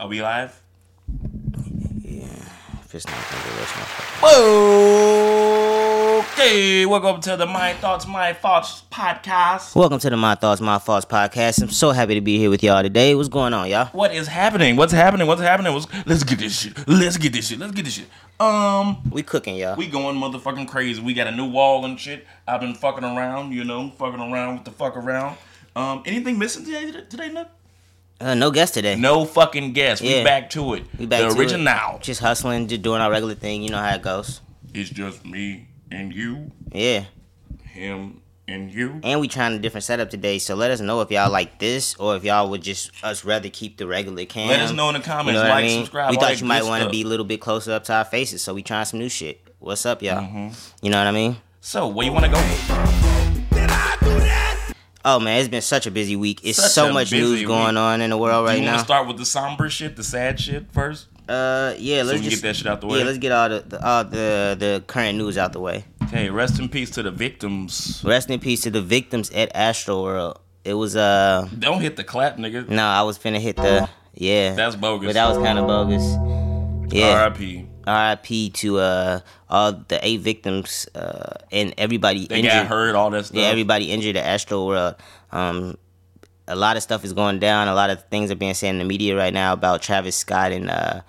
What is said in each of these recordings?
Are we live? Yeah, if it's not gonna be. Whoa! Okay, welcome to the My Thoughts, My Thoughts podcast. Welcome to the My Thoughts, My Thoughts podcast. I'm so happy to be here with y'all today. What's going on, y'all? What is happening? What's happening? What's happening? What's, let's get this shit. Let's get this shit. Let's get this shit. Um, We cooking, y'all. we going motherfucking crazy. We got a new wall and shit. I've been fucking around, you know, fucking around with the fuck around. Um, anything missing today? Today, Nook? Uh, no guest today. No fucking guess. We back to it. We back the to it. original. Just hustling, just doing our regular thing. You know how it goes. It's just me and you, Yeah. him and you. And we trying a different setup today, so let us know if y'all like this or if y'all would just us rather keep the regular cam. Let us know in the You comments. know like, I mean? subscribe. we thought you might want to be a little bit closer up to our faces, so we trying some new shit. What's up, y'all? Mm-hmm. You know what I mean? So, where you want to go? Oh man, it's been such a busy week. It's Such so much news going on in the world right Do you want now. to start with the somber shit, the sad shit first? Uh, yeah, let's we just get that shit out the way. yeah, let's get all the, the all the the current news out the way. Okay, rest in peace to the victims. Rest in peace to the victims at Astro World. It was uh Don't hit the clap, nigga. no, I was finna hit the yeah, That's bogus. but that was kind of bogus. Yeah, R.I.P. R.I.P. to uh all the eight victims uh and everybody They injured. got hurt, all that stuff. Yeah, everybody injured at Astroworld. Um, a lot of stuff is going down. A lot of things are being said in the media right now about Travis Scott and uh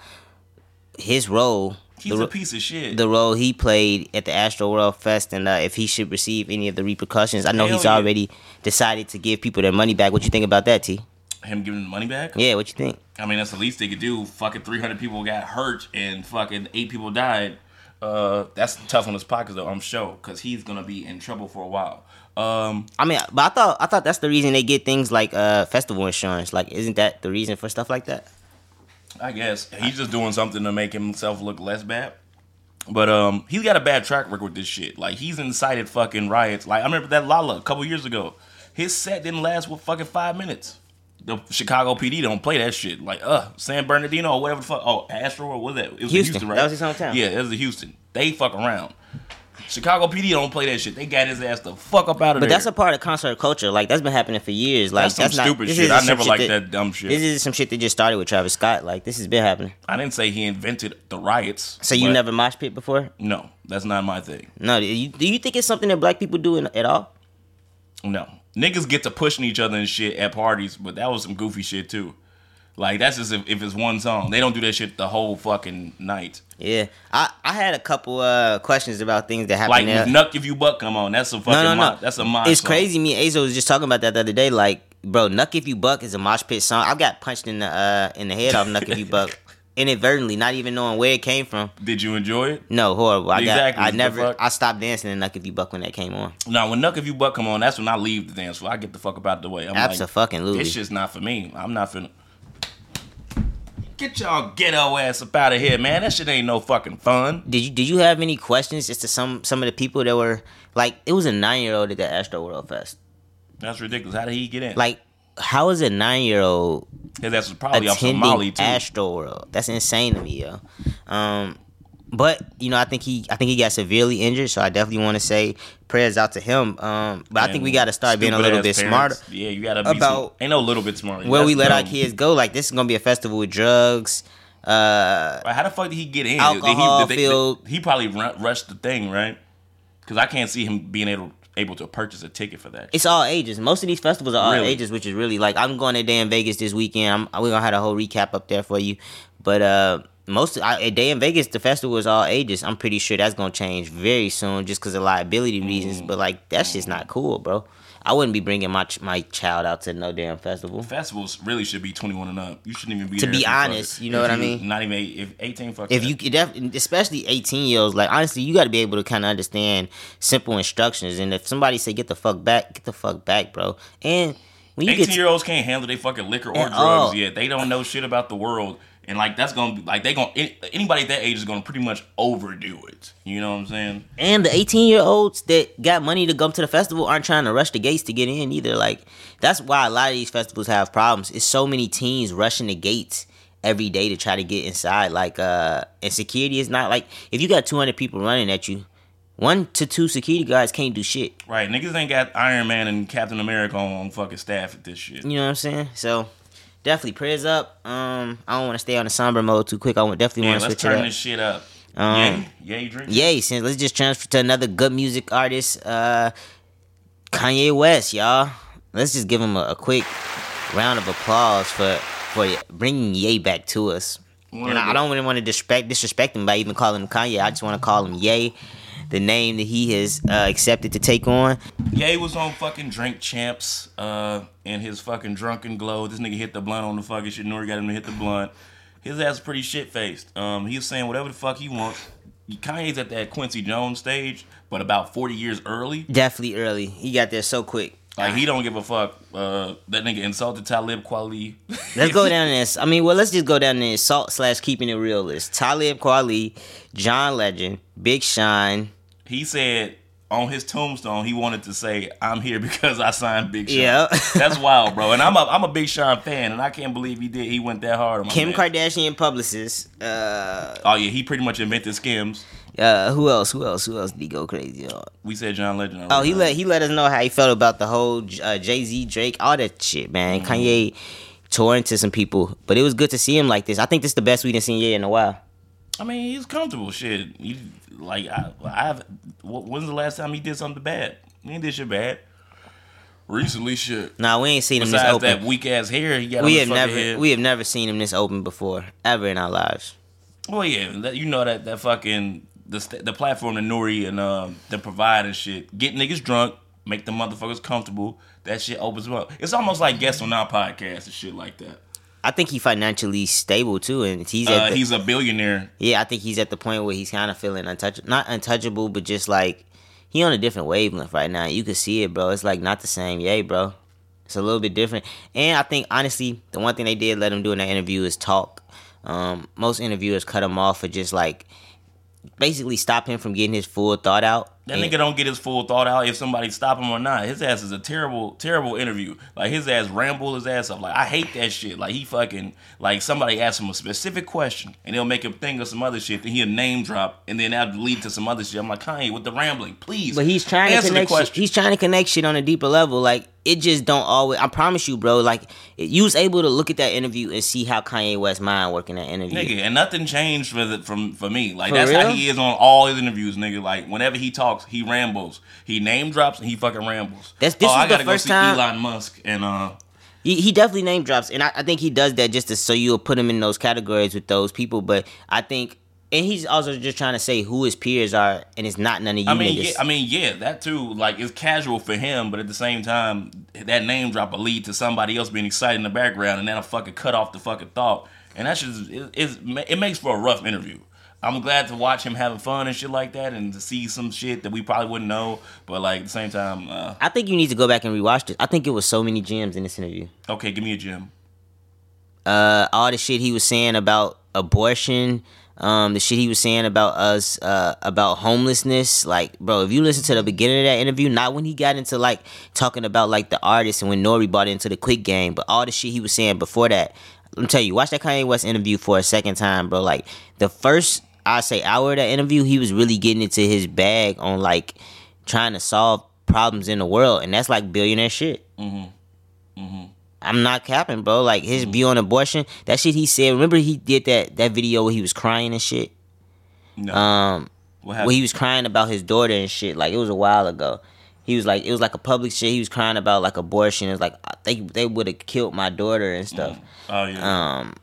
his role. He's the, a piece of shit. the role he played at the Astro World Fest and uh, if he should receive any of the repercussions. I know Hell he's yeah. already decided to give people their money back. What you think about that, T? Him giving the money back? Yeah, what you think? I mean, that's the least they could do. Fucking 300 people got hurt and fucking eight people died. Uh, that's tough on his pockets, though, I'm sure, because he's to be in trouble for a while. Um, I mean, but I thought I thought that's the reason they get things like uh, festival insurance. Like, isn't that the reason for stuff like that? I guess he's just doing something to make himself look less bad. But um, he's got a bad track record with this shit. Like he's incited fucking riots. Like I remember that Lolla a couple years ago. His set didn't last with fucking five minutes. The Chicago PD don't play that shit. Like uh, San Bernardino or whatever the fuck. Oh, Astro or what was that? It was Houston. Houston, right? That was his hometown. Yeah, it was Houston. They fuck around. Chicago PD don't play that shit. They got his ass the fuck up out of But there. that's a part of concert culture. Like that's been happening for years. Like That's some not, stupid shit. I never liked that dumb shit. This is some shit that just started with Travis Scott. Like this has been happening. I didn't say he invented the riots. So you never mosh pit before? No, that's not my thing. No. Do you, do you think it's something that black people do in, at all? No. Niggas get to pushing each other and shit at parties, but that was some goofy shit too. Like that's just if, if it's one song. They don't do that shit the whole fucking night. Yeah, I, I had a couple uh questions about things that Like happened with Knuck if you buck come on. That's a fucking no, no, no. mod- that's a mod It's song. crazy. Me and Azo was just talking about that the other day. Like, bro, Knuck If You Buck is a mosh pit song. I got punched in the uh in the head off Knuck If You Buck inadvertently, not even knowing where it came from. Did you enjoy it? No, horrible. I Exactly, got. I never. I stopped dancing in Knuck If You Buck when that came on. Now when Knuck if you buck come on, that's when I leave the dance floor. I get the fuck up out the way. I'm like, this shit's not for me. I'm not finna. Get y'all ghetto ass up out of here, man. That shit ain't no fucking fun. Did you Did you have any questions just to some some of the people that were like? It was a nine year old at the Astro World Fest. That's ridiculous. How did he get in? Like, how is a nine year old was probably off some Molly attending too. Astro World. That's insane to me, yo. Um, but you know, I think he, I think he got severely injured, so I definitely want to say prayers out to him. Um, but I think we got to start being a little bit Stupid-ass smarter. Yeah, you gotta be about some, ain't no little bit smarter. where That's we let our kids go. Like this is gonna be a festival with drugs. Uh, Right, How the fuck did he get in? Alcohol did he, did they- filled- he probably rushed the thing, right? Because I can't see him being able able to purchase a ticket for that. it's all ages. Most of these festivals are all Really? ages, which is really like I'm going to Day N Vegas this weekend. I'm, we're gonna have a whole recap up there for you. But uh, most I, a Day N Vegas, the festival is all ages. I'm pretty sure that's gonna change very soon, just because of liability reasons. Mm. But like that's just not cool, bro. I wouldn't be bringing my my child out to no damn festival. Festivals really should be 21 and up. You shouldn't even be To be honest, you know what I mean? Not even if 18 fuck If you could def- especially 18 year olds, like honestly, you got to be able to kind of understand simple instructions. And if somebody say get the fuck back, get the fuck back, bro. And when you 18 get year olds can't handle their fucking liquor or drugs all. yet. They don't know shit about the world. And like that's gonna be like they gonna anybody at that age is gonna pretty much overdo it. You know what I'm saying? And the 18 year olds that got money to come to the festival aren't trying to rush the gates to get in either. Like, that's why a lot of these festivals have problems. It's so many teens rushing the gates every day to try to get inside. Like, uh, and security is not like, if you got 200 people running at you, one to two security guys can't do shit. Right, niggas ain't got Iron Man and Captain America on, on fucking staff at this shit. You know what I'm saying? So, definitely prayers up. Um, I don't want to stay on the somber mode too quick. I want definitely Yeah, want to let's turn this shit up. Um, yay, yay, drink. Yay, since let's just transfer to another good music artist, uh Kanye West, y'all. Let's just give him a, a quick round of applause for for bringing Ye back to us. One And I, I don't really want to disrespect disrespect him by even calling him Kanye. I just want to call him Ye, the name that he has uh, accepted to take on. Ye was on fucking Drink Champs uh, in his fucking drunken glow. This nigga hit the blunt on the fucking shit. N.O.R.E. got him to hit the blunt. His ass is pretty shit faced. Um, he was saying whatever the fuck he wants. Kanye's at that Quincy Jones stage, but about 40 years early. Definitely early. He got there so quick. Like, he don't give a fuck. Uh, that nigga insulted Talib Kweli. Let's go down this. I mean, well, let's just go down the salt slash keeping it real list. Talib Kweli, John Legend, Big Sean. He said on his tombstone he wanted to say, "I'm here because I signed Big Sean." Yeah. that's wild, bro. And I'm a I'm a Big Sean fan, and I can't believe he did. He went that hard on my Kim man. Kardashian publicist. Uh, Oh yeah, he pretty much invented skims. uh, who else? Who else? Who else did he go crazy on? We said John Legend. Oh, he let he let us know how he felt about the whole uh, Jay Z, Drake, all that shit, man. Mm-hmm. Kanye tore into some people, but it was good to see him like this. I think this is the best we done seen Ye in a while. I mean, he's comfortable. Shit, he, like I, I've. When's the last time he did something bad? He ain't did shit bad. Recently, shit. Nah, we ain't seen him this open. that weak ass hair he got. we have never head. we have never seen him this open before ever in our lives. Well, yeah, that, you know that that fucking the the platform that N.O.R.E. and um the provide and shit get niggas drunk, make the motherfuckers comfortable. That shit opens them up. It's almost like guests on our podcast and shit like that. I think he financially stable too, and he's Uh, the, he's a billionaire. yeah. I think he's at the point where he's kind of feeling untouchable, not untouchable, but just like he on a different wavelength right now. You can see it, bro. It's like not the same. Yay, bro. It's a little bit different. And I think honestly, the one thing they did let him do in that interview is talk. Um, most interviewers cut him off for just like basically stop him from getting his full thought out. That And- nigga don't get his full thought out if somebody stop him or not. His ass is a terrible, terrible interview. Like his ass ramble his ass up. Like I hate that shit. Like he fucking like somebody asks him a specific question and they'll make him think of some other shit. Then he'll name drop and then that'll lead to some other shit. I'm like Kanye with the rambling, please. But he's trying to connect. Shit, he's trying to connect shit on a deeper level. Like it just don't always. I promise you, bro. Like you was able to look at that interview and see how Kanye West mind work in that interview. Nigga, and nothing changed for the, from for me. Like For that's how he is on all his interviews, nigga. Like whenever he talks, he rambles. He name drops and he fucking rambles. That's- this oh, was I gotta the first go see time- Elon Musk and uh He, he definitely name drops, and I, I think he does that just to so you'll put him in those categories with those people. But I think, and he's also just trying to say who his peers are, and it's not none of you I mean, niggas. yeah, I mean, yeah, that too. Like, it's casual for him, but at the same time, that name drop will lead to somebody else being excited in the background, and that'll fucking cut off the fucking thought. And that's just it, it makes for a rough interview. I'm glad to watch him having fun and shit like that, and to see some shit that we probably wouldn't know. But like at the same time, uh, I think you need to go back and rewatch this. I think it was so many gems in this interview. okay, give me a gem. uh, all the shit he was saying about abortion, um, the shit he was saying about us, uh, about homelessness. Like, bro, if you listen to the beginning of that interview, not when he got into like talking about like the artists and when N.O.R.E. bought into the quick game, but all the shit he was saying before that. Let me tell you, watch that Kanye West interview for a second time, bro. Like the first, I say, hour of that interview, he was really getting into his bag on like trying to solve problems in the world, and that's like billionaire shit. I'm not capping, bro. Like his view on abortion, that shit he said. Remember he did that that video where he was crying and shit. No, Um, what where he was crying about his daughter and shit. Like it was a while ago. He was like, it was like a public shit. He was crying about like abortion. It's like they they would have killed my daughter and stuff. oh yeah. Um,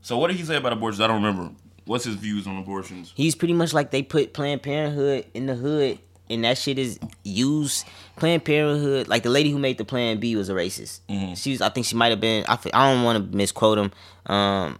so what did he say about abortions? I don't remember. What's his views on abortions? he's pretty much like they put Planned Parenthood in the hood, and that shit is used. Planned Parenthood, like the lady who made the Plan B was a racist. Mhm. She was, I think she might have been. I, I don't want to misquote him. Um,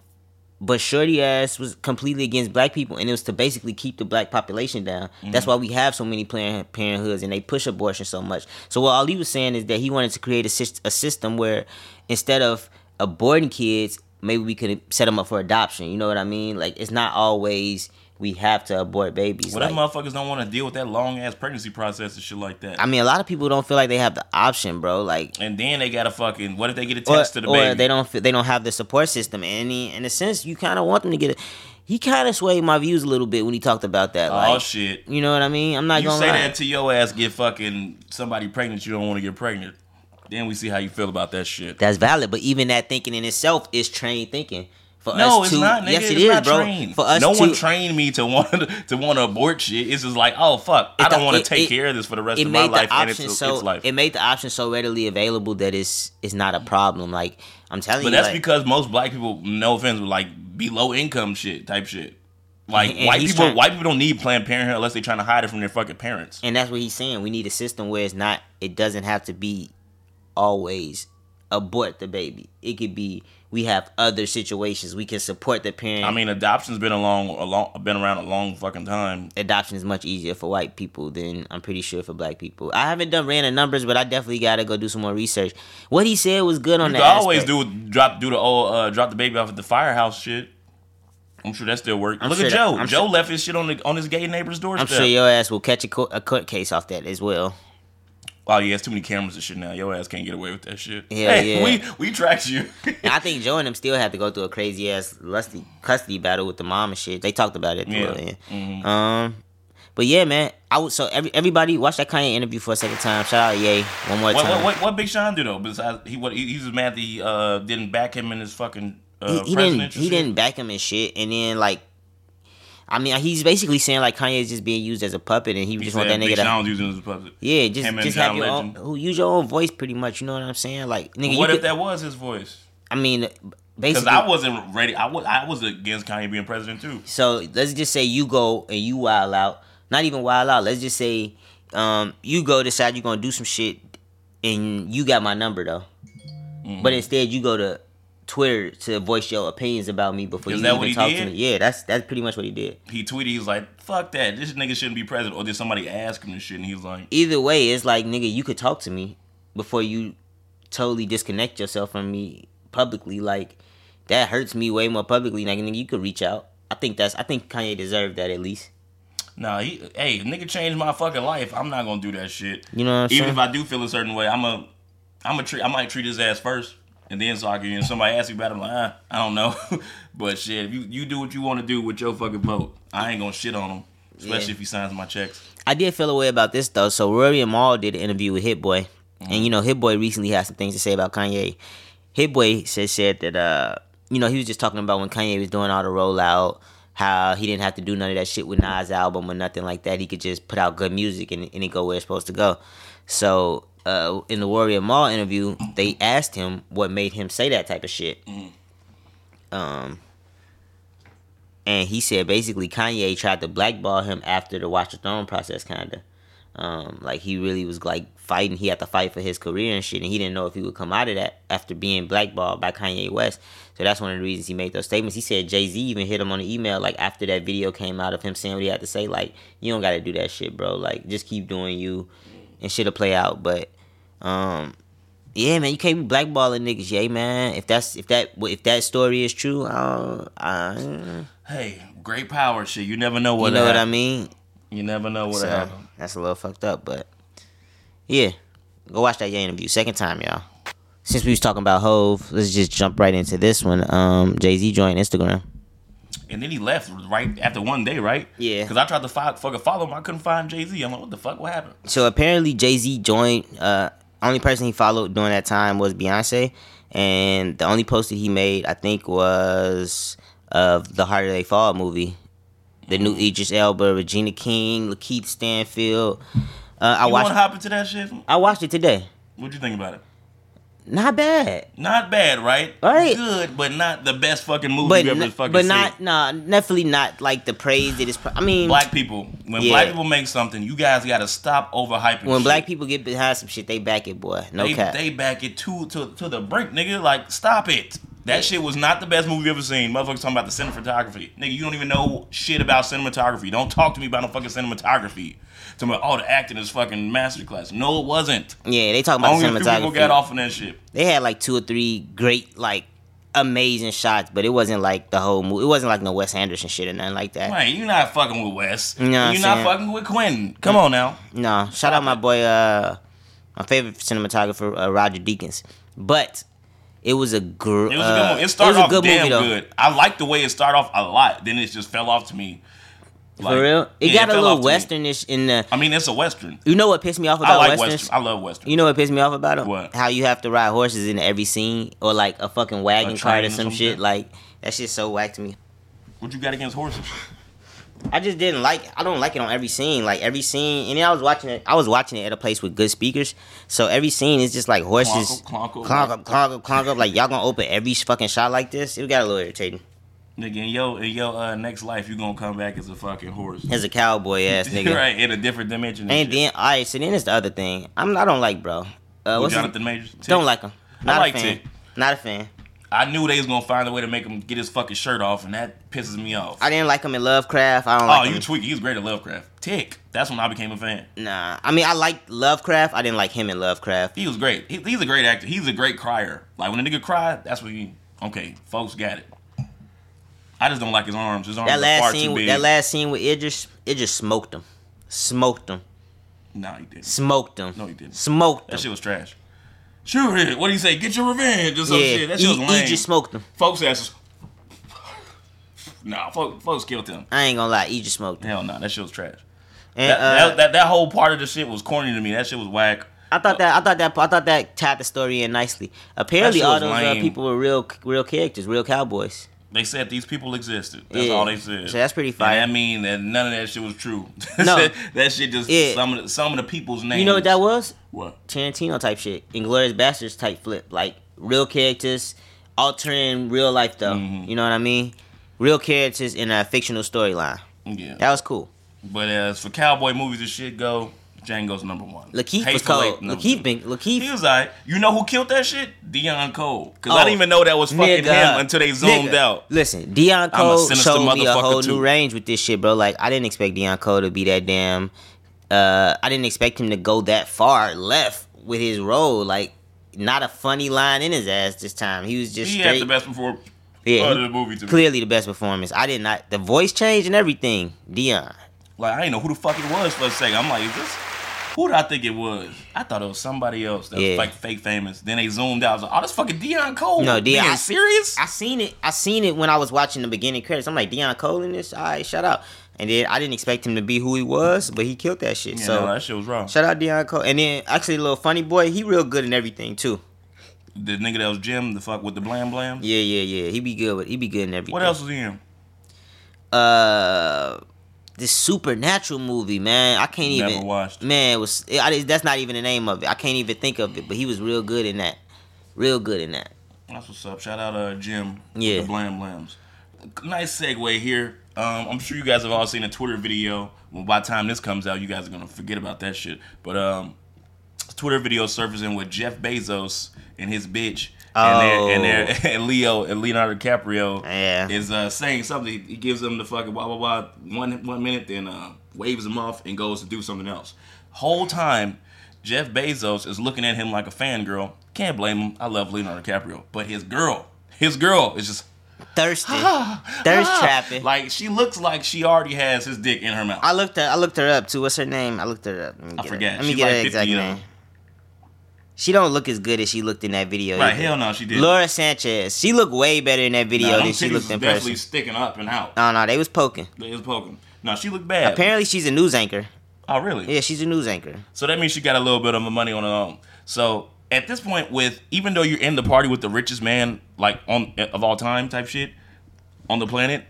but Shorty ass was completely against black people, and it was to basically keep the black population down. That's why we have so many Planned Parenthoods, and they push abortion so much. So what Ali was saying is that he wanted to create a, a system where instead of aborting kids, maybe we could set them up for adoption. You know what I mean? Like it's not always we have to abort babies. Well, Like, motherfuckers don't want to deal with that long ass pregnancy process and shit like that. I mean, a lot of people don't feel like they have the option, bro. Like and then they gotta fucking. What if they get a or, test to the or baby? they don't feel, they don't have the support system. And he, in a sense, you kind of want them to get it. He kind of swayed my views a little bit when he talked about that. oh Like, shit. you know what I mean? I'm not You gonna say lie. that to your ass, get fucking somebody pregnant. You don't want to get pregnant. Then we see how you feel about that shit. That's valid, but even that thinking in itself is trained thinking. For no, us it's to, not. Nigga. yes, it it's is, bro. Trained. For us no to, one trained me to want to to want to abort shit. It's just like, oh fuck, I don't want to take it- care of this for the rest of my life, and it's, option it's so life. it made the option so readily available that it's it's not a problem. Like I'm telling But you, but that's like, because most black people, no offense, would like be low income shit type shit. Like And- and white people, trying- white people don't need Planned Parenthood unless they're trying to hide it from their fucking parents. and that's what he's saying. We need a system where it's not. It doesn't have to be always abort the baby. It could be we have other situations we can support the parent. I mean, adoption's been a long, a long, been around a long fucking time. adoption is much easier for white people than I'm pretty sure for black people. I haven't done random numbers, but I definitely gotta go do some more research. What he said was good on You that. always do drop do the old uh, drop the baby off at the firehouse shit. I'm sure that still works. Look sure at Joe. I'm Joe sure- left his shit on the on his gay neighbor's doorstep. I'm sure your ass will catch a, co- a court case off that as well. Oh yeah, it's too many cameras and shit now. Your ass can't get away with that shit. Yeah, hey, yeah. we we tracked you. I think Joe and them still have to go through a crazy ass lusty custody battle with the mom and shit. They talked about it. Yeah. Mhm. Um, but yeah, man, I would so every, everybody watch that Kanye interview for a second time. Shout out Ye one more What, time. what, what, what Big Sean do though? Besides he what he, he was mad that he uh, didn't back him in his fucking uh, he, he didn't he shit? didn't back him and shit and then like I mean he's basically saying like Kanye is just being used as a puppet and he, He just want that nigga Big to Sean was using his puppet. yeah just him just have John your own who use your own voice pretty much you know what I'm saying like nigga what if could, that was his voice? I mean basically, Because I wasn't ready. I was I was against Kanye being president too. so let's just say you go and you wild out not even wild out let's just say um you go decide you're gonna do some shit and you got my number though Mm-hmm. but instead you go to Twitter to voice your opinions about me before Is you even talk to me. Yeah, that's that's pretty much what he did. He tweeted, he's like, "Fuck that! This nigga shouldn't be president." Or did somebody ask him this shit? And he's like, either way, it's like nigga, you could talk to me before you totally disconnect yourself from me publicly. Like that hurts me way more publicly. Like nigga, you could reach out. I think that's. I think Kanye deserved that at least. "Nah, he, hey, nigga changed my fucking life. I'm not gonna do that shit. You know what I'm Even saying? if I do feel a certain way, I'm a, I'm a treat. I might treat his ass first, and then so I can. And somebody asks me about it, I'm like, ah, I don't know. but shit, if you you do what you want to do with your fucking vote, I ain't gonna shit on him, especially Yeah. if he signs my checks. I did feel a way about this though. So Rory and Mal did an interview with Hit Boy, and you know Hit Boy recently had some things to say about Kanye. Hit Boy said said that uh you know he was just talking about when Kanye was doing all the rollout, how he didn't have to do none of that shit with Nas album or nothing like that. He could just put out good music and, and it go where it's supposed to go. So uh, in the Warrior Mall interview, they asked him what made him say that type of shit. Um, and he said basically Kanye tried to blackball him after the Watch the Throne process, kind of. Um, like he really was like fighting. He had to fight for his career and shit, and he didn't know if he would come out of that after being blackballed by Kanye West. So that's one of the reasons he made those statements. He said Jay Z even hit him on the email like after that video came out of him saying what he had to say. Like you don't got to do that shit, bro. Like just keep doing you, and shit'll play out. But um, yeah, man, you can't be blackballing niggas, yeah, man. If that's if that if that story is true, uh, I, Hey, great power, shit. You never know what. you know what I mean. You never know what So, happened. that's a little fucked up, but yeah, go watch that Ye interview. Second time, y'all. Since we was talking about Hove, let's just jump right into this one. Um, Jay Z joined Instagram. And then he left right after one day, right? Yeah. Because I tried to fi- fucking follow him, I couldn't find Jay Z. I'm like, what the fuck? What happened? So apparently Jay Z joined. Uh, only person he followed during that time was Beyonce, and the only post that he made, I think, was of the Harder They Fall movie, the new Idris Elba, Regina King, Lakeith Stanfield. Uh, I you want watched. to hop into that shit? I watched it today. What'd you think about it? Not bad. Not bad, right? Right. Good, but not the best fucking movie but you ever n- fucking but seen. not nah definitely not like the praise that is. I mean, Black people, when Yeah. black people make something, you guys got to stop overhyping. when shit. black people get behind some shit, they back it, boy. No they, cap. they back it to, to to the brink, nigga. Like, stop it. That shit was not the best movie you ever seen. Motherfuckers talking about the cinematography. Nigga, you don't even know shit about cinematography. Don't talk to me about no fucking cinematography. Talking about, oh, the acting is fucking masterclass. No, it wasn't. yeah, they talking about Only the few people got off on that shit. They had like two or three great like amazing shots, but it wasn't like the whole movie. It wasn't like no Wes Anderson shit or nothing like that. Right, you're not fucking with Wes. You know you're not saying? fucking with Quentin. Come on now. No, shout out my boy, uh, my favorite cinematographer, uh, Roger Deakins. But it was a gr- It was a uh, good movie. It started was a off good damn movie, though. good. I liked the way it started off a lot. Then it just fell off to me. Like, For real, it yeah, got a little off to me. westernish in the. I mean, it's a western. You know what pissed me off I about like westerns? western. I love western. You know what pissed me off about them? What? How you have to ride horses in every scene, or like a fucking wagon A cart or some shit. Like that shit's so whack to me. what you got against horses? I just didn't like. I don't like it on every scene. Like every scene, and then I was watching it. I was watching it at a place with good speakers. So every scene is just like horses clonk up. clonk up, clonk up, clonk up. Like y'all gonna open every fucking shot like this? It got a little irritating. Nigga, in your in your uh, next life, you gonna come back as a fucking horse. As a cowboy ass nigga. right in a different dimension. And then, all right. So then it's the other thing. I'm. I don't like, bro. Uh, his- Jonathan Majors. Tick. Don't like him. Not like a fan. Tick. Not a fan. I knew they was gonna find a way to make him get his fucking shirt off, and that pisses me off. I didn't like him in Lovecraft. I don't oh, like you him. tweaking. He was great at Lovecraft. Tick. That's when I became a fan. Nah, I mean I liked Lovecraft. I didn't like him in Lovecraft. He was great. He, he's a great actor. He's a great crier. Like when a nigga cry, that's when you Okay, folks got it. I just don't like his arms. His arms That are last far scene, too with, big. that last scene with Idris, it just smoked him, smoked him, nah, he didn't. smoked him. No, he didn't. Smoked That shit was trash. Sure, it. What do you say? Get your revenge or some yeah, shit. That shit was lame. just smoked him. folks asses. Nah, folks, folks killed him. I ain't gonna lie, just smoked him. Hell no, that shit was trash. And, That, uh, that, that that whole part of the shit was corny to me. That shit was whack. I thought that I thought that I thought that tied the story in nicely. Apparently, all those uh, people were real, real characters, real cowboys. They said these people existed. That's Yeah. all they said. So that's pretty And fire. that mean that none of that shit was true. No. that shit just Yeah. some of the, some of the people's names. You know what that was? What? Tarantino type shit, Inglourious Basterds type flip, like real characters altering real life though. Mhm. You know what I mean? Real characters in a fictional storyline. Yeah. That was cool. But as for cowboy movies and shit go, Django's number one. Lakeith was cold. Lakeith been He Lakeith. was alright. You know who killed that shit? Deon Cole. Cause I Oh, didn't even know that was fucking nigga, him until they zoomed nigga. out. Listen, Deon Cole showed me a whole too. new range with this shit, bro. Like I didn't expect Deon Cole to be that damn. Uh, I didn't expect him to go that far left with his role. Like not a funny line in his ass this time. He was just He straight. had the best before yeah, he- the movie to me. clearly the best performance. I did not. The voice change and everything. Deon. Like I didn't know who the fuck it was for a second. I'm like, is this who did I think it was? I thought it was somebody else that Yeah. was like fake famous. Then they zoomed out. I was like, oh, this fucking Deon Cole. No, Deon- Being I- serious? I seen it. I seen it when I was watching the beginning credits. I'm like Deon Cole in this. All right, shut up. And then I didn't expect him to be who he was, but he killed that shit. yeah, so no, that shit was wrong. shout out Deon Cole. And then actually, little funny boy, he real good in everything too. The nigga that was Jim, the fuck with the blam blam. Yeah, yeah, yeah. He be good with. He be good in everything. What else was he in? Uh, this supernatural movie, man. I can't Never even. watched. Man, it was. It, I, that's not even the name of it. I can't even think of it. But he was real good in that. Real good in that. That's what's up. Shout out uh Jim. Yeah. The blam blams. Nice segue here. Um, I'm sure you guys have all seen a Twitter video. Well, by the time this comes out, you guys are gonna forget about that shit. But um, Twitter video surfacing with Jeff Bezos and his bitch. And, they're, and, they're, and Leo and Leonardo DiCaprio Yeah. is uh, saying something. He gives them the fucking blah blah blah one one minute, then uh, waves him off and goes to do something else. Whole time, Jeff Bezos is looking at him like a fangirl. Can't blame him. I love Leonardo DiCaprio, but his girl, his girl is just Thirsty. Thirst ah, trapping. Like she looks like she already has his dick in her mouth. I looked her. I looked her up too. What's her name? I looked her up. I get forget. Her, let me She's get like her 50, exact know. name. She don't look as good as she looked in that video. right? either. Hell no, she did. Lauren Sanchez. She looked way better in that video than she looked in definitely person. sticking up and out. Oh no, they was poking. They was poking. No, she looked bad. Apparently, she's a news anchor. oh, really? Yeah, she's a news anchor. So that means she got a little bit of money on her own. So at this point, with even though you're in the party with the richest man like on of all time type shit on the planet,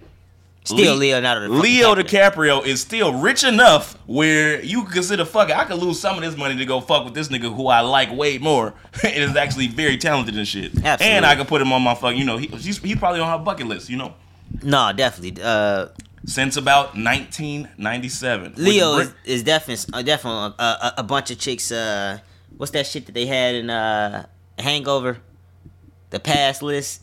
Still Le- Leonardo. Leo DiCaprio. DiCaprio is still rich enough where you could consider fucking. I could lose some of this money to go fuck with this nigga who I like way more. and is actually very talented and shit. Absolutely. And I could put him on my fucking. You know, he, he's he's probably on her bucket list. You know, No, definitely. Uh, since about 1997. Leo is definitely uh, definitely a, a, a bunch of chicks. Uh, what's that shit that they had in uh, Hangover? The pass list.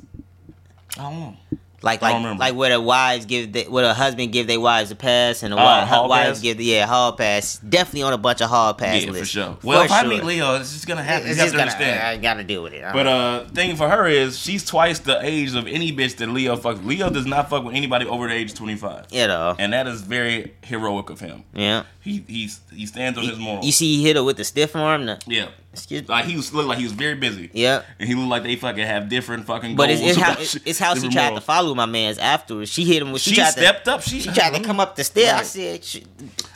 I don't know. Like like like where the wives give the, where the husband give their wives a pass and the Oh, wife, wives give the yeah hall pass. Definitely on a bunch of hall pass Yeah, for sure. Well, if I meet Leo, it's just gonna happen. it's you have to gotta, understand. I, I gotta deal with it. But uh, thing for her is she's twice the age of any bitch that Leo fucks. Leo does not fuck with anybody over the age of twenty five, you know, and that is very heroic of him. yeah. He he's, he stands on his morals. You see, he hit her with the stiff arm. The, yeah, Excuse- Like he was looked like he was very busy. Yeah. And he looked like they fucking have different fucking. But it's, goals it's how it's, it's how she tried morals. to follow my man's afterwards. She hit him with she, She tried stepped to, up. She, She tried to come up the stair. I said, she,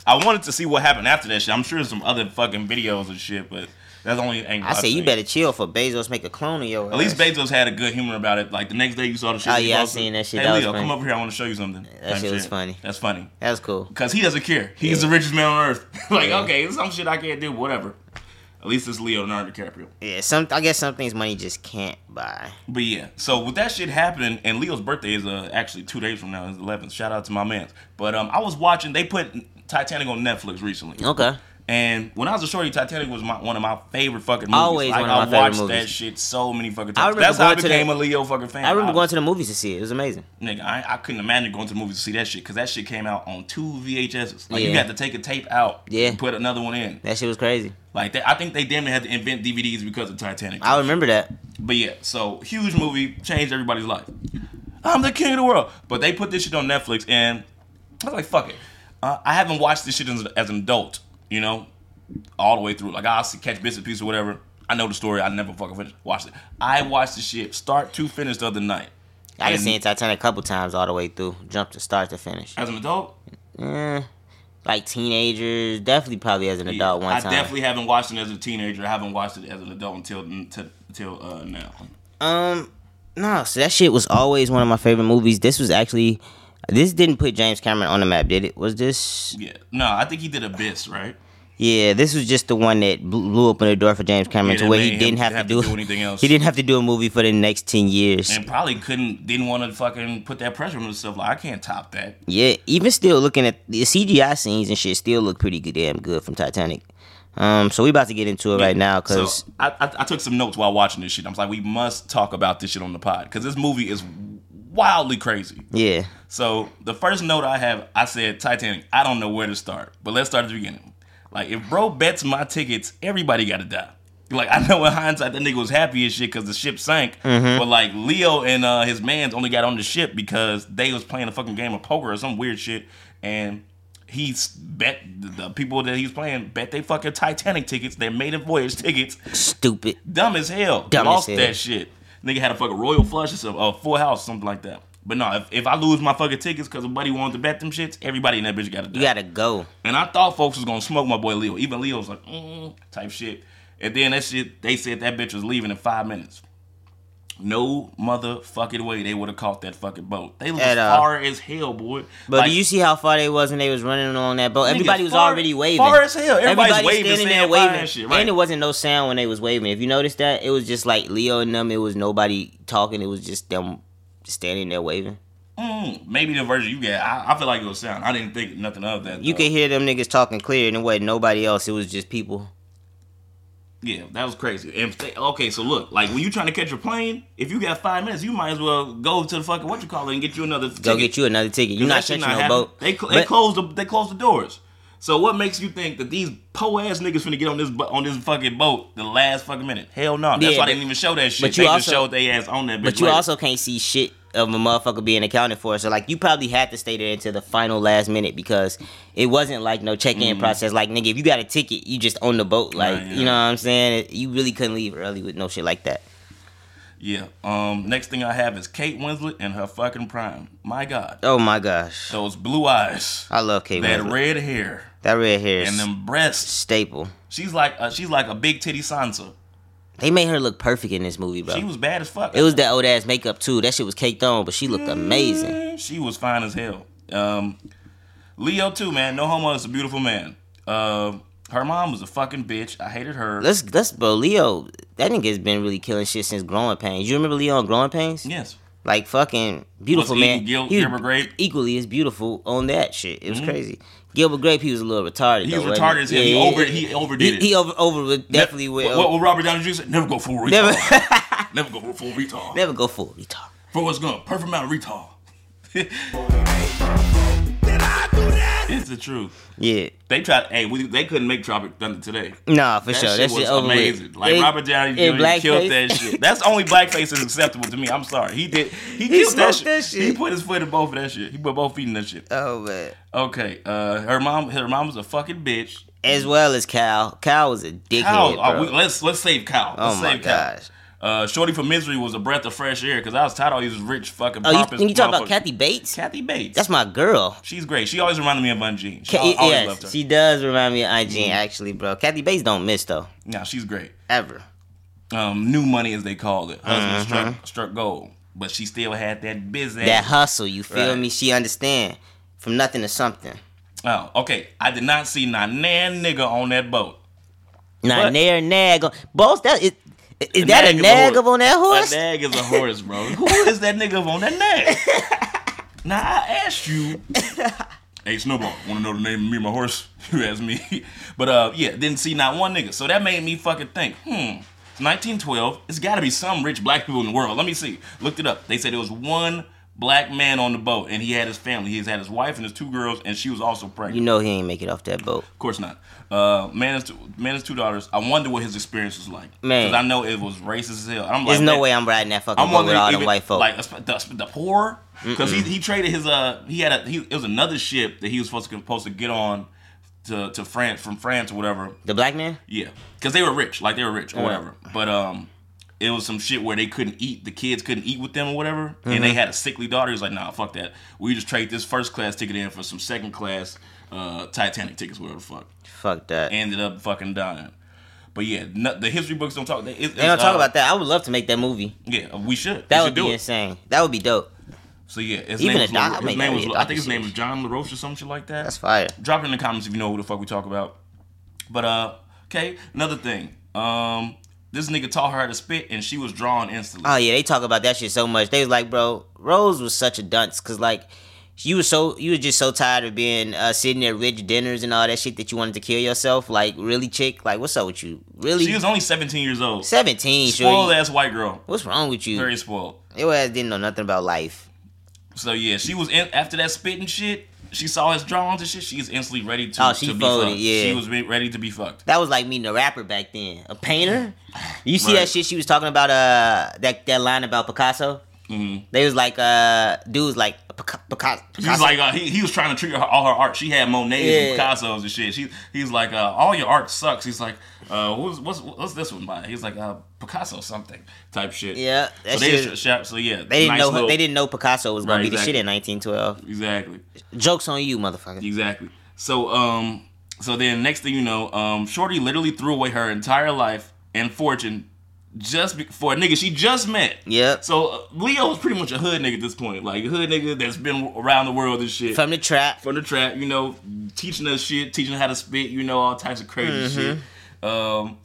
I wanted to see what happened after that shit. I'm sure there's some other fucking videos and shit, but that's the only angle. I said, you better chill for Bezos make a clone of your At least. Bezos had a good humor about it. Like the next day you saw the shit. Oh, yeah, I seen that shit. Hey That Leo, come over here. I want to show you something. Type shit was funny. That's funny. That's cool. Cause he doesn't care. He's the richest man on earth. like, Yeah. okay, some shit I can't do, whatever. At least it's Leonardo DiCaprio. Yeah, some I guess some things money just can't buy. But yeah, so with that shit happening, and Leo's birthday is uh, actually two days from now, is 11th. Shout out to my man. But um, I was watching. They put Titanic on Netflix recently. Okay. And when I was a shorty, Titanic was my, one of my favorite fucking movies. Always like, one of my I favorite watched movies. that shit so many fucking I times. remember That's how I going to became the- a Leo fucking fan. I remember going to the movies to see it. It was amazing. Nigga, I, I couldn't imagine going to the movies to see that shit because that shit came out on two VHSs. Like you Yeah. had to take a tape out, Yeah. and put another one in. That shit was crazy. Like they, I think they damn near had to invent DVDs because of Titanic. I remember that. But yeah, so huge movie, changed everybody's life. I'm the king of the world. But they put this shit on Netflix, and I was like, fuck it. Uh, I haven't watched this shit as, as an adult, you know, all the way through. Like I'll see, catch bits and pieces or whatever. I know the story. I never fucking finished, watched it. I watched the shit start to finish the other night. I just seen Titanic a couple times all the way through, jump to start to finish. As an adult, Eh, like teenagers, definitely probably as an adult yeah, one I time. definitely haven't watched it as a teenager. I haven't watched it as an adult until until, until uh, now. Um, no, so that shit was always one of my favorite movies. This was actually, this didn't put James Cameron on the map, did it? Was this? Yeah, no, I think he did Abyss, right? Yeah, this was just the one that blew open the door for James Cameron Yeah, to where he didn't have, have to to do, do anything else. He didn't have to do a movie for the next ten years. and probably couldn't didn't want to fucking put that pressure on himself. Like I can't top that. Yeah, even still looking at the CGI scenes and shit, still look pretty good, damn good from Titanic. Um, so we about to get into it right now because so I, I I took some notes while watching this shit. I was like, we must talk about this shit on the pod because this movie is wildly crazy. yeah, So the first note I have, I said Titanic. I don't know where to start, but let's start at the beginning. Like if bro bets my tickets, everybody got to die. Like I know in hindsight that nigga was happy as shit because the ship sank, but like Leo and uh, his mans only got on the ship because they was playing a fucking game of poker or some weird shit, and he's bet the people that he's playing bet they fucking Titanic tickets, their maiden voyage tickets, stupid. dumb as hell. Dumb as Lost hell. that shit. Nigga had a fucking royal flush or something, a full house, something like that. But no, if, if I lose my fucking tickets because a buddy wanted to bet them shits, everybody in that bitch got to die. You gotta go. and I thought folks was gonna smoke my boy Leo. Even Leo was like, mm, type shit. And then that shit, they said that bitch was leaving in five minutes. No motherfucking way they would have caught that fucking boat. They was At all. far as hell, boy. But Like, do you see how far they was when they was running along that boat? Everybody was far- already waving. far as hell. Everybody's Everybody waving, standing there waving, and shit, right. and it wasn't no sound when they was waving. If you noticed that, it was just like Leo and them. It was nobody talking. It was just them standing there waving. mm, maybe the version you get, I, I feel like it was sound. I didn't think nothing of that. You though. could hear them niggas talking clear, and it wasn't nobody else. It was just people. Yeah, that was crazy. And okay, so look, like when you trying to catch a plane, if you got five minutes, you might as well go to the fucking what you call it and get you another. Go ticket. get you another ticket. You're not shit no boat. They cl- they closed the they closed the doors. So what makes you think that these po ass niggas finna get on this on this fucking boat the last fucking minute? Hell no. That's Yeah, why they didn't even show that shit. but you they also- just showed they ass on that bitch. But you later. also can't see shit of a motherfucker being accounted for. So like you probably had to stay there until the final last minute because it wasn't like no check in process. Like nigga, if you got a ticket, you just own the boat. Like Mm. Right, yeah. you know what I'm saying? You really couldn't leave early with no shit like that. Yeah. Um. Next thing I have is Kate Winslet and her fucking prime. My God, Oh my gosh, those blue eyes, I love Kate that Winslet. red hair, that red hair and them breasts. staple. She's like uh, she's like a big titty Sansa. They made her look perfect in this movie, bro. She was bad as fuck. it was that old ass makeup too. That shit was caked on, but she looked amazing. Mm, She was fine as hell. Um, Leo too, man. No homo is a beautiful man. Uh, her mom was a fucking bitch. I hated her. Let's let's bro, Leo. That nigga's been really killing shit since Growing Pains. You remember Leo on Growing Pains? yes. Like fucking beautiful Was man. Gil- He Gilbert Grape? equally as beautiful on that shit. It was mm-hmm. crazy. Gilbert Grape, he was a little retarded. He was retarded as hell. He over- he overdid he, it. He over over definitely with What, what would Robert Downey Jr. say? Never go full retard. never Never, go full retard. never go full retard. For what's going? Perfect amount of retard. it's the truth. Yeah. They tried. Hey, we, they couldn't make Tropic Thunder today. Nah, for That sure. shit That was shit over amazing. with. Like In- Robert Downey Jr. killed that shit. That's only blackface is acceptable to me. I'm sorry. He did. He, He killed that shit. that shit. He put his foot in both of that shit. He put both feet in that shit. Oh man. Okay. Uh, her mom. Her mom was a fucking bitch. As well as Cal. Cal was a dickhead. Uh, we, let's let's save Kyle. Let's oh my save Kyle. Uh, Shorty for Misery was a breath of fresh air because I was tired of all these rich fucking. Oh, you, and you talk about. Kathy Bates? Kathy Bates. That's my girl. She's great. She always reminded me of Jean. She al- always loved her. she does remind me of IG Mm-hmm. actually, bro. Kathy Bates don't miss though. Nah, she's great. Ever. Um, new money as they called it. Husband Mm-hmm. struck struck gold, but she still had that business. That hustle, you feel Right. me? She understand. From nothing to something. Oh, okay. I did not see not nan nigga on that boat. Nair nag boss that is is A that a nag a nag up on that horse? A nag is a horse, bro. Who is that nigga on that nag? now I asked you. Hey Snowball, want to know the name of me and my horse? You asked me, but uh, yeah, didn't see not one nigga. So that made me fucking think. Hmm, it's 1912. It's got to be some rich black people in the world. Let me see. Looked it up. They said it was one black man on the boat, and he had his family. He had his wife and his two girls, and she was also pregnant. You know he ain't make it off that boat. Of course not. Uh, man has two, man has two daughters. I wonder what his experience was like. Man. because I know it was racist as hell. I'm like, There's no man, way I'm riding that fucking I'm boat with all even, them white folk. like the, the poor, because he he traded his uh he had a he it was another ship that he was supposed to supposed to get on to to France from France or whatever. the black man? Yeah, because they were rich, like they were rich or Yeah. whatever. But um, it was some shit where they couldn't eat. The kids couldn't eat with them or whatever, and Mm-hmm. they had a sickly daughter. He was like, "Nah, fuck that. We just trade this first class ticket in for some second class uh Titanic tickets, whatever the fuck." Fuck that. Ended up fucking dying. But yeah, no, the history books don't talk. They, it, they don't talk about that. I would love to make that movie. Yeah, we should. That we would should be insane. That would be dope. So yeah, his Even name doc- I his name was I think his name was John LaRoche or some shit like that. That's fire. Drop it in the comments if you know who the fuck we talk about. But uh, okay, another thing. Um, this nigga taught her how to spit, and she was drawn instantly. Oh yeah, they talk about that shit so much. They was like, bro, Rose was such a dunce because like you was so you was just so tired of being uh, sitting at rich dinners and all that shit that you wanted to kill yourself. Like really, chick, like what's up with you? Really, she was only 17 years old. seventeen. Spoiled Sure, ass white girl. what's wrong with you? Very spoiled. Your ass didn't know nothing about life. So yeah, she was in after that spitting shit. She saw his drawings and shit. She was instantly ready to, Oh, she to be fucked. yeah. She was re- ready to be fucked. That was like meeting a rapper back then, a painter. You see Right. that shit she was talking about? Uh, that that line about Picasso. Mhm. They was like, uh, dude was like Picasso. He was like, uh, he, he was trying to treat her all her art. She had Monets Yeah. and Picasso's and shit. She he's like, uh, all your art sucks. He's like, uh, what's what's what's this one by? He's like, uh, Picasso something type shit. yeah, that So they shit. sh- sh- so yeah, They didn't nice know. little- They didn't know Picasso was gonna Right, be the shit in 1912. exactly Jokes on you, motherfucker. exactly. So um, so then next thing you know, um, Shorty literally threw away her entire life and fortune just be- for a nigga she just met. Yeah. So uh, Leo was pretty much a hood nigga at this point, like a hood nigga that's been around the world and shit. From the trap. from the trap, you know, teaching us shit, teaching how to spit, you know, all types of crazy Mm-hmm. shit. Um,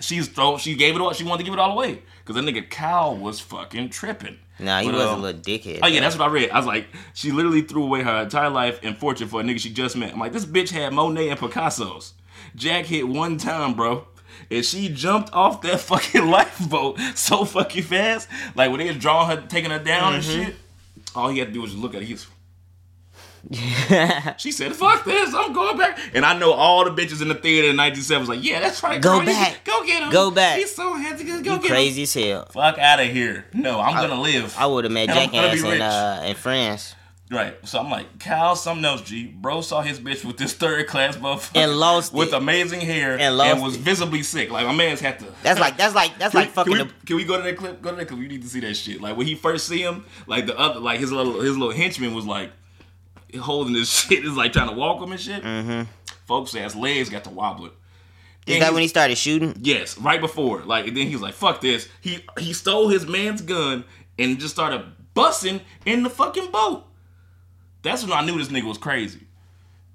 she's throw, she gave it all, she wanted to give it all away because that nigga Cal was fucking tripping. Nah, he But, was um, a little dickhead. Oh yeah, bro. that's what I read. I was like, she literally threw away her entire life and fortune for a nigga she just met. I'm like, this bitch had Monet and Picasso's. Jack hit one time, bro. And she jumped off that fucking lifeboat so fucking fast. Like when they was drawing her, taking her down Mm-hmm. and shit. All he had to do was just look at her. He she said, "Fuck this, I'm going back." And I know all the bitches in the theater in '97 was like, "Yeah, that's right. Go. Back. go get him. Go back. He's so handsome. Go you get him. crazy as hell. Fuck out of here. No, I'm gonna live. I would have met Jackass in uh in France Right. So I'm like, Cal, something else, G. Bro saw his bitch with this third class motherfucker And lost with it. amazing hair And lost was it. visibly sick. Like my man's had to. That's like that's like that's Can, like we, fucking. can, we, the, can we go to that clip? Go to that clip. You need to see that shit. Like when he first see him, like the other, like his little his little henchman was like holding his shit, is like trying to walk him and shit. Mm-hmm. Folks ass legs got to wobbling. is that when he started shooting? Yes, right before. Like and then he was like, "Fuck this." He he stole his man's gun and just started busting in the fucking boat. That's when I knew this nigga was crazy.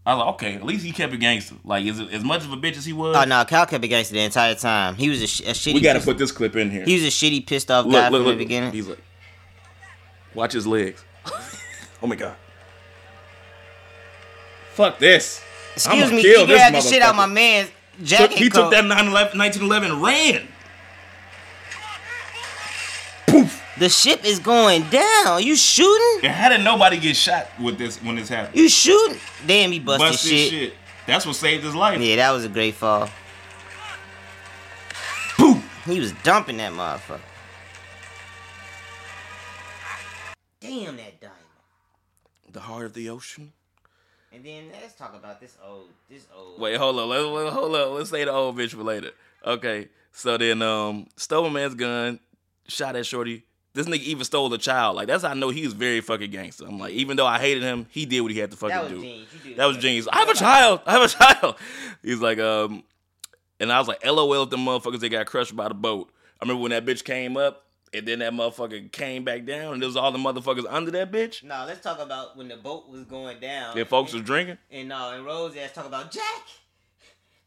I was like, okay, at least he kept it gangster. Like, is it as much of a bitch as he was? Oh no, Cal kept it gangster the entire time. He was a, sh- a shitty. we got to put this clip in here. He was a shitty, pissed off guy from the beginning. He's like, watch his legs. oh my god. Fuck this. Excuse I'ma me, kill you this grabbed the shit out motherfucker. my man's Took- jacket. he took that 9/11 1911 and ran. The ship is going down. You shooting? And how did nobody get shot with this when this happened? You shooting? Damn, he busted, Busted shit. shit. That's what saved his life. Yeah, that was a great fall. Boom. He was dumping that motherfucker. Damn that diamond. The heart of the ocean. And then let's talk about this old, this old. Wait, hold on. Let, let- hold on. Let's say the old bitch for later. Okay. So then, um, stole a man's gun, shot at Shorty. This nigga even stole a child. Like that's how I know he was very fucking gangster. I'm like, even though I hated him, he did what he had to fucking That was do. genius. That was genius. I have a child. I have a child. He's like, um, and I was like, LOL at the motherfuckers that got crushed by the boat. I remember when that bitch came up, and then that motherfucker came back down, and there was all the motherfuckers under that bitch. No, let's talk about when the boat was going down. And folks and, was drinking. and no, and Rose ass talk about Jack.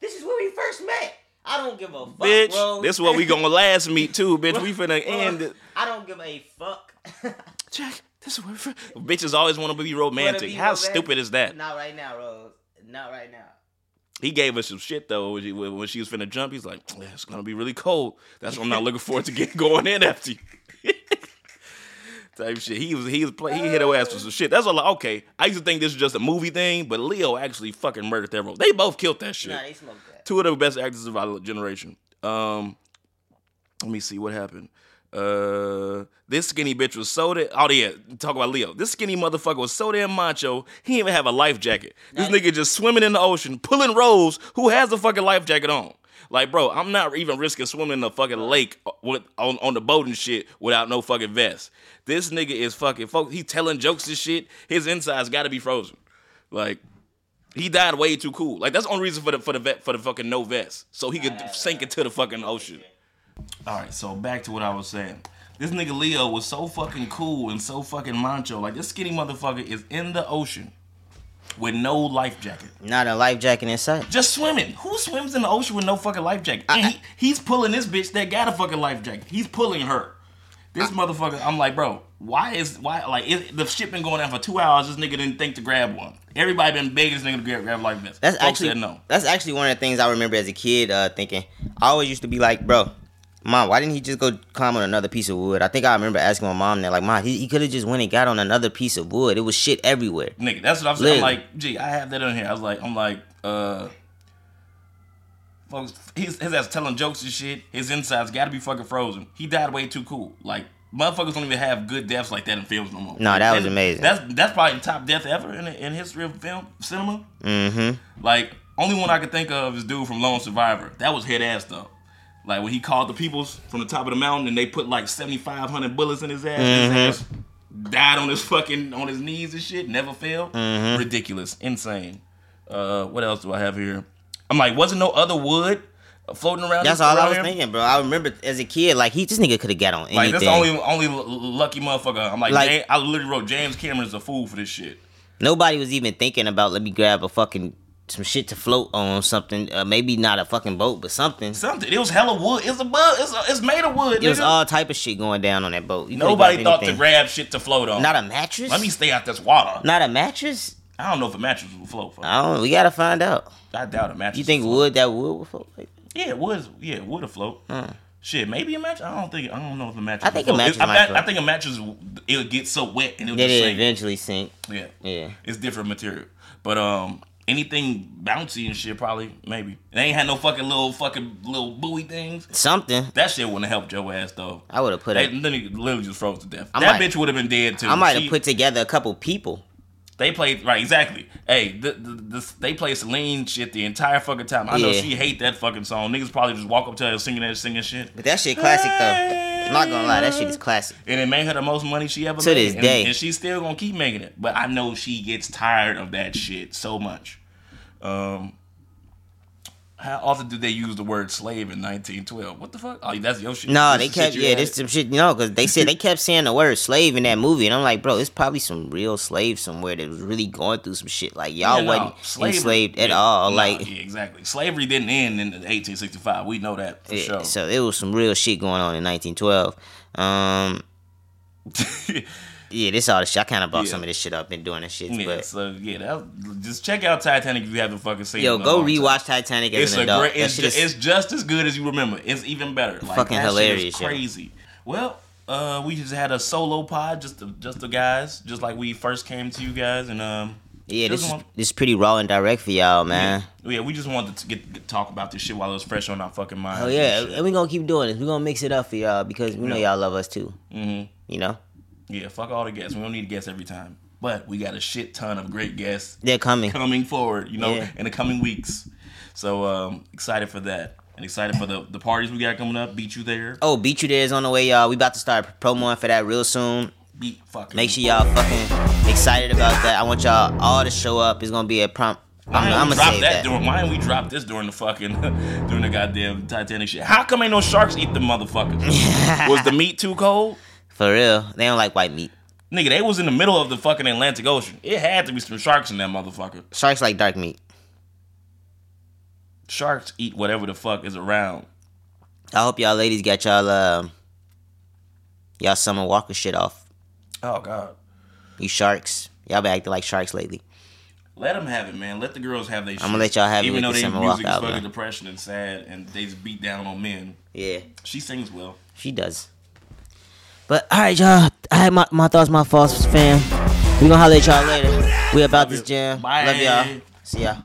This is where we first met. I don't give a fuck, bitch, Rose. this is what we gonna last meet too, bitch. We finna end it. I don't give a fuck. Jack, this is what Bitches always want to be romantic. be How romantic. stupid is that? Not right now, Rose. Not right now. He gave us some shit though when she, when she was finna jump. He's like, it's gonna be really cold. That's what I'm not looking forward to get going in after you. Type shit. He was he was play, he hit her ass with some shit. That's all. Like, okay, I used to think this was just a movie thing, but Leo actually fucking murdered that role. They both killed that shit. Nah, they smoked that. Two of the best actors of our generation. Um, let me see what happened. Uh, this skinny bitch was so damn. Oh yeah, talk about Leo. This skinny motherfucker was so damn macho. He didn't even have a life jacket. This nigga just swimming in the ocean, pulling Rose, who has a fucking life jacket on. Like, bro, I'm not even risking swimming in the fucking lake uh, with on, on the boat and shit without no fucking vest. This nigga is fucking. Folks, he telling jokes and shit. His insides got to be frozen. Like, he died way too cool. Like that's the only reason for the for the vet, for the fucking no vest, so he could sink into the fucking ocean. All right, so back to what I was saying. This nigga Leo was so fucking cool and so fucking macho. Like this skinny motherfucker is in the ocean with no life jacket, Not a life jacket in sight. just swimming. Who swims in the ocean with no fucking life jacket? And he, he's pulling this bitch that got a fucking life jacket. He's pulling her. This motherfucker, I'm like, bro, why is why like it, the ship been going on for two hours? This nigga didn't think to grab one. Everybody been begging this nigga to grab, grab life vest. That's Folks actually no. That's actually one of the things I remember as a kid uh, thinking. I always used to be like, bro, mom, why didn't he just go climb on another piece of wood? I think I remember asking my mom that, like, mom, he, he could have just went and got on another piece of wood. It was shit everywhere. Nigga, that's what I'm saying. I'm like, gee, I have that on here. I was like, I'm like, uh, folks, his, his ass telling jokes and shit. His insides got to be fucking frozen. He died way too cool. Like, motherfuckers don't even have good deaths like that in films no more. No, that was And amazing. That's that's probably the top death ever in in history of film cinema. Mm-hmm. Like, only one I could think of is dude from Lone Survivor. That was head ass though. Like when he called the peoples from the top of the mountain and they put like seventy five hundred bullets in his ass. Mm-hmm. His ass died on his fucking on his knees and shit. Never failed. Mm-hmm. Ridiculous, insane. Uh, what else do I have here? I'm like, wasn't no other wood floating around? That's all I was here? thinking, bro. I remember as a kid, like, he this nigga could have got on anything. Like that's the only only lucky motherfucker. I'm like, Like- James- I literally wrote James Cameron's a fool for this shit. Nobody was even thinking about let me grab a fucking some shit to float on something. Uh, maybe not a fucking boat, but something. Something. It was hella wood. It's a bud. It's, a, it's made of wood. It was all type of shit going down on that boat. You Nobody thought to grab shit to float on. Not a mattress. Let me stay out this water. Not a mattress. I don't know if a mattress will float. Fuck. I don't. We gotta find out. I doubt a mattress. You think wood that wood will float? Like, Yeah, wood. is- Yeah, wood will float. Shit, maybe a mattress. I don't think. I don't know if a mattress. I think a mattress It's- I, might float. I think a mattress. It'll get so wet and it'll Did just it sink. eventually sink? Yeah, Yeah. it's different material. But um, anything bouncy and shit probably maybe. They ain't had no fucking little fucking little buoy things. Something. That shit wouldn't have helped your ass though. I would have put They a. literally, literally just froze to death. I that might- bitch would have been dead too. I might have put together a couple people. They played right exactly. Hey, the, the, the, they play Celine shit the entire fucking time. I know she hate that fucking song. Niggas probably just walk up to her singing that singing shit, But that shit classic though. I'm not gonna lie, that shit is classic. and it made her the most money she ever To made. this and, day. and she's still gonna keep making it. But I know she gets tired of that shit so much. Um, how often do they use the word slave in 1912? What the fuck? Oh, that's your shit. No, This they kept yeah, this some shit. You know, because they said they kept saying the word slave in that movie, and I'm like, bro, it's probably some real slave somewhere that was really going through some shit. Like y'all Yeah, no, wasn't slavery- enslaved at yeah, all. no, like yeah, exactly. Slavery didn't end in 1865. We know that for yeah, sure. so it was some real shit going on in 1912. Um, yeah, this all the shit. I kind of bought Yeah. some of this shit up and doing this shit, Yeah, but so yeah, that, just check out Titanic if you haven't fucking seen it. yo, go long time. rewatch Titanic as It's an a adult. great. It's, ju- is it's just as good as you remember. It's even better. Like, Fucking that shit is hilarious, yo. crazy. Well, Uh, we just had a solo pod, just the, just the guys, just like we first came to you guys, and um, Yeah, this is, want- this is pretty raw and direct for y'all, man. yeah, we just wanted to get, get talk about this shit while it was fresh on our fucking minds. Oh yeah, and we gonna keep doing this. We gonna mix it up for y'all because we know Yeah. y'all love us too. hmm You know, Yeah, fuck all the guests. We don't need guests every time, but we got a shit ton of great guests they're coming. coming forward. You know, Yeah. in the coming weeks. So um, excited for that, and excited for the the parties we got coming up. Beat you there. Oh, beat you there is on the way, y'all. We about to start promoing for that real soon. Beat fucking. Make sure y'all fucking excited about that. I want y'all all to show up. It's gonna be a prompt. Why I'm, I'm we gonna drop say that, that. during? Why didn't we drop this during the fucking during the goddamn Titanic shit? How come ain't no sharks eat the motherfuckers? was the meat too cold? For real, they don't like white meat. Nigga, they was in the middle of the fucking Atlantic Ocean. It had to be some sharks in that motherfucker. Sharks like dark meat. Sharks eat whatever the fuck is around. I hope y'all ladies got y'all um y'all Summer Walker shit off. Oh god. You sharks, y'all been acting like sharks lately. Let them have it, man. Let the girls have their shit. I'ma let y'all have it Even though the their summer music is fucking depression and sad, and they just beat down on men. Yeah, She sings well. she does. But all right, y'all. I had my, my thoughts, my faults, fam. We gonna holler at y'all later. We about this jam. Bye. Love y'all. See ya.